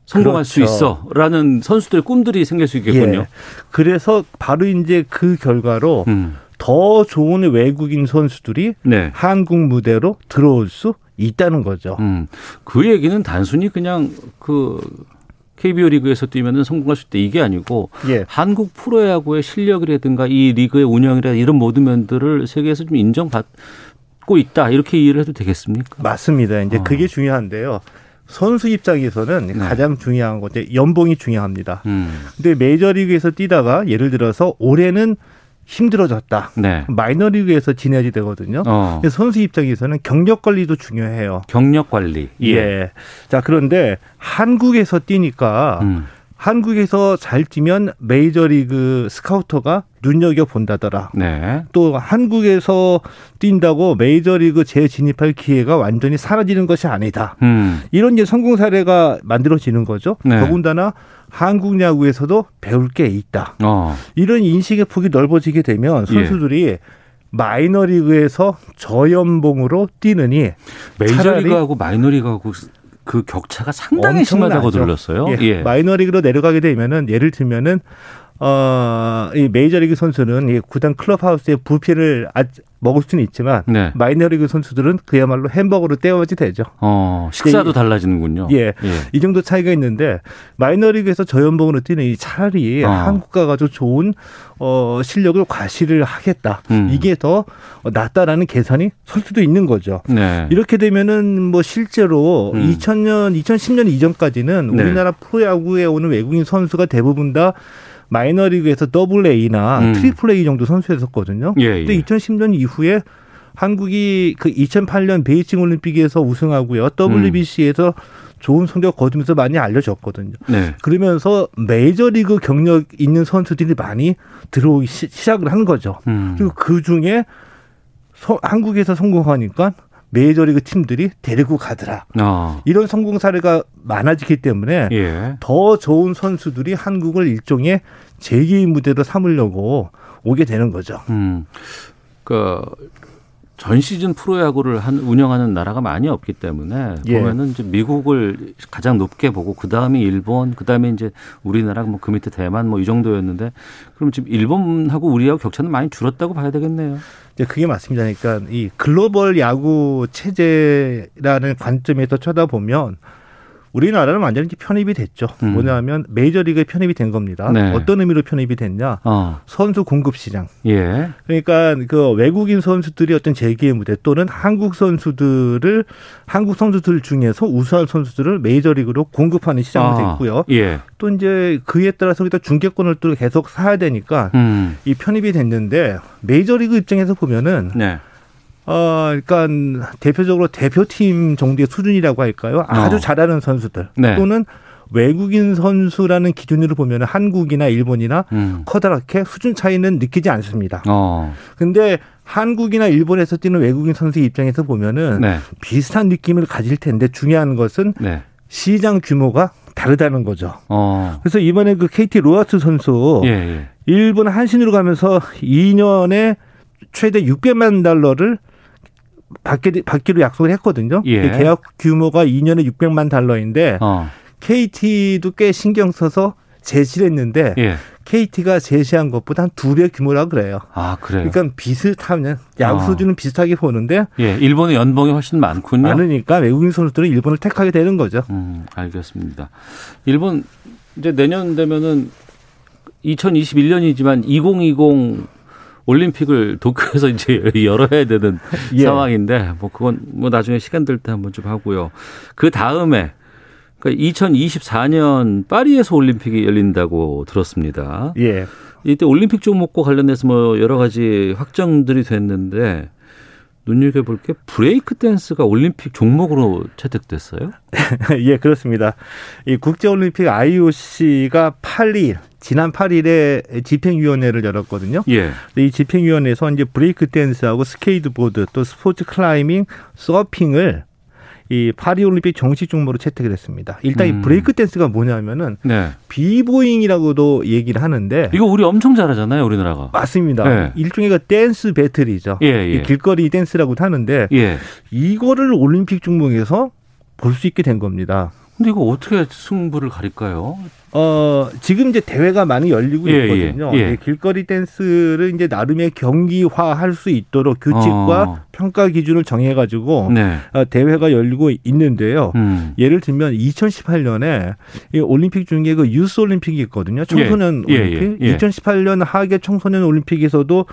[SPEAKER 1] 성공할 수
[SPEAKER 5] 그렇죠.
[SPEAKER 1] 있어라는 선수들의 꿈들이 생길 수 있겠군요.
[SPEAKER 5] 예. 그래서 바로 이제 그 결과로
[SPEAKER 1] 음.
[SPEAKER 5] 더 좋은 외국인 선수들이
[SPEAKER 1] 네.
[SPEAKER 5] 한국 무대로 들어올 수 있다는 거죠.
[SPEAKER 1] 음. 그 얘기는 단순히 그냥 그 KBO 리그에서 뛰면은 성공할 수 있다 이게 아니고
[SPEAKER 5] 예.
[SPEAKER 1] 한국 프로야구의 실력이라든가 이 리그의 운영이라 이런 모든 면들을 세계에서 좀 인정받고 있다 이렇게 이해를 해도 되겠습니까?
[SPEAKER 5] 맞습니다. 이제
[SPEAKER 1] 어.
[SPEAKER 5] 그게 중요한데요. 선수 입장에서는
[SPEAKER 1] 네.
[SPEAKER 5] 가장 중요한 건 이제 연봉이 중요합니다.
[SPEAKER 1] 음.
[SPEAKER 5] 근데 메이저리그에서 뛰다가 예를 들어서 올해는 힘들어졌다.
[SPEAKER 1] 네.
[SPEAKER 5] 마이너리그에서 지내야지 되거든요.
[SPEAKER 1] 어.
[SPEAKER 5] 선수 입장에서는 경력 관리도 중요해요.
[SPEAKER 1] 경력 관리.
[SPEAKER 5] 예. 자, 그런데 한국에서 뛰니까
[SPEAKER 1] 음.
[SPEAKER 5] 한국에서 잘 뛰면 메이저리그 스카우터가 눈여겨 본다더라.
[SPEAKER 1] 네.
[SPEAKER 5] 또 한국에서 뛴다고 메이저리그 재진입할 기회가 완전히 사라지는 것이 아니다.
[SPEAKER 1] 음.
[SPEAKER 5] 이런 이제 성공 사례가 만들어지는 거죠.
[SPEAKER 1] 네.
[SPEAKER 5] 더군다나 한국 야구에서도 배울 게 있다.
[SPEAKER 1] 어.
[SPEAKER 5] 이런 인식의 폭이 넓어지게 되면 선수들이 마이너리그에서 저연봉으로 뛰느니
[SPEAKER 1] 메이저리그하고 마이너리그하고 그 격차가 상당히 심하다고. 들렸어요.
[SPEAKER 5] 예.
[SPEAKER 1] 예.
[SPEAKER 5] 마이너리그로 내려가게 되면은 예를 들면은 어, 이 메이저리그 선수는 이 구단 클럽하우스의 부피를 아, 먹을 수는 있지만
[SPEAKER 1] 네.
[SPEAKER 5] 마이너리그 선수들은 그야말로 햄버거로 때워지 되죠.
[SPEAKER 1] 어, 식사도
[SPEAKER 5] 예.
[SPEAKER 1] 달라지는군요.
[SPEAKER 5] 예. 이 정도 차이가 있는데 마이너리그에서 저연봉으로 뛰는 이 차라리
[SPEAKER 1] 어.
[SPEAKER 5] 한국과 가지고 좋은 어 실력을 과시를 하겠다.
[SPEAKER 1] 음.
[SPEAKER 5] 이게 더 낫다라는 계산이 설 수도 있는 거죠.
[SPEAKER 1] 네.
[SPEAKER 5] 이렇게 되면은 뭐 실제로
[SPEAKER 1] 음.
[SPEAKER 5] 2000년 2010년 이전까지는
[SPEAKER 1] 네.
[SPEAKER 5] 우리나라 프로야구에 오는 외국인 선수가 대부분 다 마이너리그에서 더블 A나
[SPEAKER 1] 음.
[SPEAKER 5] 트리플 A 정도 선수였었거든요.
[SPEAKER 1] 예,
[SPEAKER 5] 근데
[SPEAKER 1] 예.
[SPEAKER 5] 2010년 이후에 한국이 그 2008년 베이징 올림픽에서 우승하고요. WBC에서 좋은 성적 거두면서 많이 알려졌거든요.
[SPEAKER 1] 네.
[SPEAKER 5] 그러면서 메이저리그 경력 있는 선수들이 많이 들어오기 시, 시작을 한 거죠.
[SPEAKER 1] 음.
[SPEAKER 5] 그리고 그 중에 서- 한국에서 성공하니까 메이저리그 팀들이 데리고 가더라.
[SPEAKER 1] 어.
[SPEAKER 5] 이런 성공 사례가 많아지기 때문에
[SPEAKER 1] 예.
[SPEAKER 5] 더 좋은 선수들이 한국을 일종의 제2의 무대로 삼으려고 오게 되는 거죠.
[SPEAKER 1] 음. 그, 전 시즌 프로야구를 한, 운영하는 나라가 많이 없기 때문에
[SPEAKER 5] 예.
[SPEAKER 1] 보면은 이제 미국을 가장 높게 보고 그 다음에 일본, 그 다음에 이제 우리나라 뭐 그 밑에 대만 뭐 이 정도였는데 그럼 지금 일본하고 우리하고 격차는 많이 줄었다고 봐야 되겠네요.
[SPEAKER 5] 이제 그게 맞습니다. 그러니까 이 글로벌 야구 체제라는 관점에서 쳐다보면 우리나라는 완전히 편입이 됐죠.
[SPEAKER 1] 음.
[SPEAKER 5] 뭐냐면 메이저리그에 편입이 된 겁니다.
[SPEAKER 1] 네.
[SPEAKER 5] 어떤 의미로 편입이 됐냐?
[SPEAKER 1] 어.
[SPEAKER 5] 선수 공급 시장.
[SPEAKER 1] 예.
[SPEAKER 5] 그러니까 그 외국인 선수들이 어떤 재기의 무대 또는 한국 선수들을 한국 선수들 중에서 우수한 선수들을 메이저리그로 공급하는 시장이
[SPEAKER 1] 아,
[SPEAKER 5] 됐고요.
[SPEAKER 1] 예.
[SPEAKER 5] 또 이제 그에 따라서 거기다 중계권을 또 계속 사야 되니까
[SPEAKER 1] 음.
[SPEAKER 5] 이 편입이 됐는데 메이저리그 입장에서 보면은
[SPEAKER 1] 네.
[SPEAKER 5] 어, 그러니까 대표적으로 대표팀 정도의 수준이라고 할까요? 아주
[SPEAKER 1] 어.
[SPEAKER 5] 잘하는 선수들
[SPEAKER 1] 네.
[SPEAKER 5] 또는 외국인 선수라는 기준으로 보면 한국이나 일본이나
[SPEAKER 1] 음.
[SPEAKER 5] 커다랗게 수준 차이는 느끼지 않습니다.
[SPEAKER 1] 어.
[SPEAKER 5] 근데 한국이나 일본에서 뛰는 외국인 선수 입장에서 보면은
[SPEAKER 1] 네.
[SPEAKER 5] 비슷한 느낌을 가질 텐데 중요한 것은
[SPEAKER 1] 네.
[SPEAKER 5] 시장 규모가 다르다는 거죠.
[SPEAKER 1] 어.
[SPEAKER 5] 그래서 이번에 그 KT 로하트 선수
[SPEAKER 1] 예, 예.
[SPEAKER 5] 일본 한신으로 가면서 2년에 최대 600만 달러를 받게, 받기로 약속을 했거든요.
[SPEAKER 1] 예.
[SPEAKER 5] 그 계약 규모가 2년에 600만 달러인데
[SPEAKER 1] 어.
[SPEAKER 5] KT도 꽤 신경 써서 제시를 했는데
[SPEAKER 1] 예.
[SPEAKER 5] KT가 제시한 것보다 한 두 배 규모라 그래요.
[SPEAKER 1] 아, 그래요.
[SPEAKER 5] 그러니까 비슷하면 야구
[SPEAKER 1] 어.
[SPEAKER 5] 수준은 비슷하게 보는데
[SPEAKER 1] 예, 일본의 연봉이 훨씬 많군요.
[SPEAKER 5] 많으니까 외국인 선수들은 일본을 택하게 되는 거죠.
[SPEAKER 1] 음, 알겠습니다. 일본 이제 내년 되면은 2021년이지만 2020 올림픽을 도쿄에서 이제 열어야 되는
[SPEAKER 5] 예.
[SPEAKER 1] 상황인데 뭐 그건 뭐 나중에 시간 될 때 한번 좀 하고요. 그 다음에 그러니까 2024년 파리에서 올림픽이 열린다고 들었습니다.
[SPEAKER 5] 예.
[SPEAKER 1] 이때 올림픽 종목과 관련해서 뭐 여러 가지 확정들이 됐는데 눈여겨볼 게 브레이크 댄스가 올림픽 종목으로 채택됐어요?
[SPEAKER 5] 예, 그렇습니다. 이 국제올림픽 IOC가 8일, 지난 8일에 집행위원회를 열었거든요.
[SPEAKER 1] 예.
[SPEAKER 5] 이 집행위원회에서 이제 브레이크 댄스하고 스케이트보드 또 스포츠 클라이밍, 서핑을 이 파리올림픽 정식 종목으로 채택을 했습니다. 일단
[SPEAKER 1] 음.
[SPEAKER 5] 이 브레이크 댄스가 뭐냐면은
[SPEAKER 1] 네.
[SPEAKER 5] 비보잉이라고도 얘기를 하는데
[SPEAKER 1] 이거 우리 엄청 잘하잖아요, 우리나라가.
[SPEAKER 5] 맞습니다.
[SPEAKER 1] 네.
[SPEAKER 5] 일종의 그 댄스 배틀이죠.
[SPEAKER 1] 예, 예.
[SPEAKER 5] 이 길거리 댄스라고도 하는데
[SPEAKER 1] 예.
[SPEAKER 5] 이거를 올림픽 종목에서 볼 수 있게 된 겁니다.
[SPEAKER 1] 근데 이거 어떻게 승부를 가릴까요?
[SPEAKER 5] 어, 지금 이제 대회가 많이 열리고
[SPEAKER 1] 예,
[SPEAKER 5] 있거든요.
[SPEAKER 1] 예, 예.
[SPEAKER 5] 이 길거리 댄스를 이제 나름의 경기화 할 수 있도록 규칙과
[SPEAKER 1] 어.
[SPEAKER 5] 평가 기준을 정해가지고
[SPEAKER 1] 네.
[SPEAKER 5] 어, 대회가 열리고 있는데요.
[SPEAKER 1] 음.
[SPEAKER 5] 예를 들면 2018년에 이 올림픽 중에 그 유스 올림픽이 있거든요. 청소년
[SPEAKER 1] 예, 예,
[SPEAKER 5] 올림픽.
[SPEAKER 1] 예, 예.
[SPEAKER 5] 2018년 하계 청소년 올림픽에서도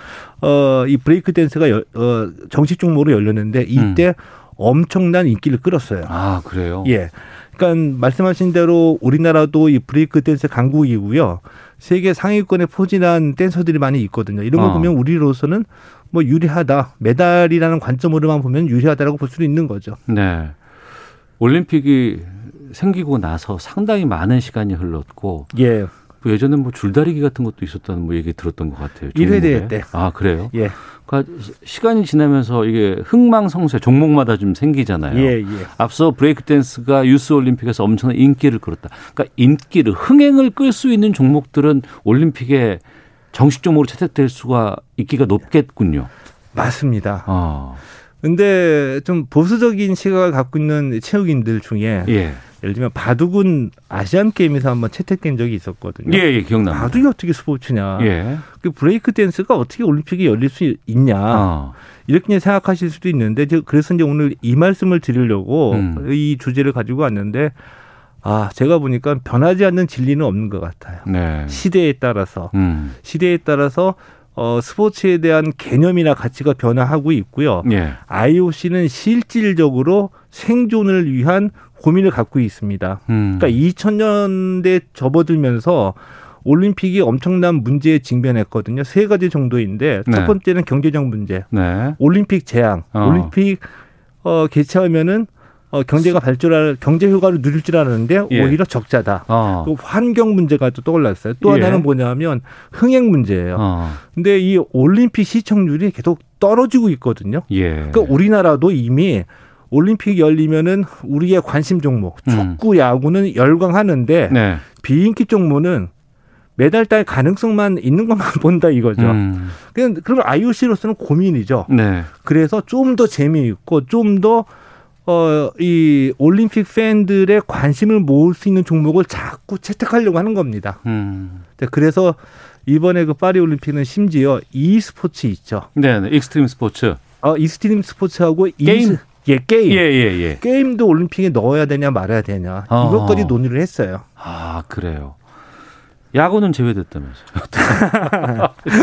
[SPEAKER 5] 어, 이 브레이크 댄스가 열- 어, 정식 종목으로 열렸는데 이때 엄청난 인기를 끌었어요.
[SPEAKER 1] 음. 아, 그래요?
[SPEAKER 5] 예. 그러니까 말씀하신 대로 우리나라도 이 브레이크 댄스 강국이고요. 세계 상위권에 포진한 댄서들이 많이 있거든요. 이런 걸
[SPEAKER 1] 어.
[SPEAKER 5] 보면 우리로서는 뭐 유리하다. 메달이라는 관점으로만 보면 유리하다라고 볼 수도 있는 거죠.
[SPEAKER 1] 네. 올림픽이 생기고 나서 상당히 많은 시간이 흘렀고
[SPEAKER 5] 예.
[SPEAKER 1] 뭐 예전에 뭐 줄다리기 같은 것도 있었다는 뭐 얘기 들었던 것 같아요.
[SPEAKER 5] 일회 대회. 때.
[SPEAKER 1] 아, 그래요?
[SPEAKER 5] 예.
[SPEAKER 1] 그러니까 시간이 지나면서 이게 흥망성쇠 종목마다 좀 생기잖아요.
[SPEAKER 5] 예, 예.
[SPEAKER 1] 앞서 브레이크 댄스가 유스 올림픽에서 엄청난 인기를 끌었다. 그러니까 인기를 흥행을 끌 수 있는 종목들은 올림픽에 정식 종목으로 채택될 수가 있기가 높겠군요.
[SPEAKER 5] 맞습니다.
[SPEAKER 1] 아,
[SPEAKER 5] 근데 좀 보수적인 시각을 갖고 있는 체육인들 중에
[SPEAKER 1] 예.
[SPEAKER 5] 예를 들면 바둑은 아시안 게임에서 한번 채택된 적이 있었거든요.
[SPEAKER 1] 예, 예, 기억납니다.
[SPEAKER 5] 바둑이 어떻게 스포츠냐?
[SPEAKER 1] 예.
[SPEAKER 5] 그 브레이크 댄스가 어떻게 올림픽에 열릴 수 있냐?
[SPEAKER 1] 아,
[SPEAKER 5] 이렇게 생각하실 수도 있는데 저- 그래서 이제 오늘 이 말씀을 드리려고
[SPEAKER 1] 음.
[SPEAKER 5] 이 주제를 가지고 왔는데 아 제가 보니까 변하지 않는 진리는 없는 것 같아요.
[SPEAKER 1] 네.
[SPEAKER 5] 시대에 따라서
[SPEAKER 1] 음.
[SPEAKER 5] 시대에 따라서 어, 스포츠에 대한 개념이나 가치가 변화하고 있고요.
[SPEAKER 1] 예.
[SPEAKER 5] IOC는 실질적으로 생존을 위한 고민을 갖고 있습니다.
[SPEAKER 1] 음.
[SPEAKER 5] 그러니까 2000년대 접어들면서 올림픽이 엄청난 문제에 직면했거든요. 세 가지 정도인데
[SPEAKER 1] 네.
[SPEAKER 5] 첫 번째는 경제적 문제,
[SPEAKER 1] 네.
[SPEAKER 5] 올림픽 재앙,
[SPEAKER 1] 어.
[SPEAKER 5] 올림픽 어, 개최하면은 어, 경제가 발전할 경제 효과를 누릴 줄 알았는데
[SPEAKER 1] 예.
[SPEAKER 5] 오히려 적자다.
[SPEAKER 1] 어.
[SPEAKER 5] 또 환경 문제가 또 떠올랐어요. 또
[SPEAKER 1] 예.
[SPEAKER 5] 하나는 뭐냐면 흥행 문제예요.
[SPEAKER 1] 어.
[SPEAKER 5] 근데 이 올림픽 시청률이 계속 떨어지고 있거든요.
[SPEAKER 1] 예.
[SPEAKER 5] 그러니까 우리나라도 이미 올림픽 열리면은 우리의 관심 종목
[SPEAKER 1] 음.
[SPEAKER 5] 축구, 야구는 열광하는데
[SPEAKER 1] 네.
[SPEAKER 5] 비인기 종목은 메달 딸 가능성만 있는 것만 본다 이거죠.
[SPEAKER 1] 음.
[SPEAKER 5] 그냥 그럼 IOC로서는 고민이죠.
[SPEAKER 1] 네.
[SPEAKER 5] 그래서 좀 더 재미있고 좀더 어, 이 올림픽 팬들의 관심을 모을 수 있는 종목을 자꾸 채택하려고 하는 겁니다.
[SPEAKER 1] 음.
[SPEAKER 5] 네, 그래서 이번에 그 파리 올림픽은 심지어 e 스포츠 있죠.
[SPEAKER 1] 네, 네. 익스트림 스포츠.
[SPEAKER 5] 어, 익스트림 스포츠하고
[SPEAKER 1] 게임?
[SPEAKER 5] 이, 예, 게임.
[SPEAKER 1] 예, 예, 예.
[SPEAKER 5] 게임도 올림픽에 넣어야 되냐 말아야 되냐
[SPEAKER 1] 어.
[SPEAKER 5] 이것까지 논의를 했어요.
[SPEAKER 1] 아, 그래요. 야구는 제외됐다면서요.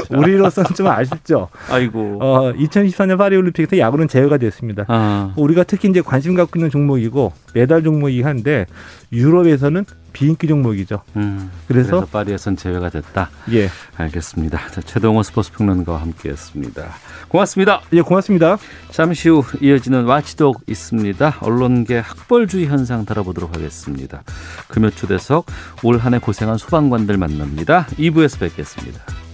[SPEAKER 5] 우리로서는 좀 아쉽죠.
[SPEAKER 1] 아이고.
[SPEAKER 5] 어, 2014년 파리 올림픽에서 야구는 제외가 됐습니다.
[SPEAKER 1] 아.
[SPEAKER 5] 우리가 특히 이제 관심 갖고 있는 종목이고 메달 종목이긴 한데 유럽에서는 비인기 종목이죠.
[SPEAKER 1] 음,
[SPEAKER 5] 그래서?
[SPEAKER 1] 그래서 파리에선 제외가 됐다.
[SPEAKER 5] 예.
[SPEAKER 1] 알겠습니다. 자, 최동호 스포츠 평론가와 함께했습니다. 고맙습니다.
[SPEAKER 5] 예, 고맙습니다.
[SPEAKER 1] 잠시 후 이어지는 와치독 있습니다. 언론계 학벌주의 현상 다뤄보도록 하겠습니다. 금요 초대석 올 한해 고생한 소방관들 만납니다. 2부에서 뵙겠습니다.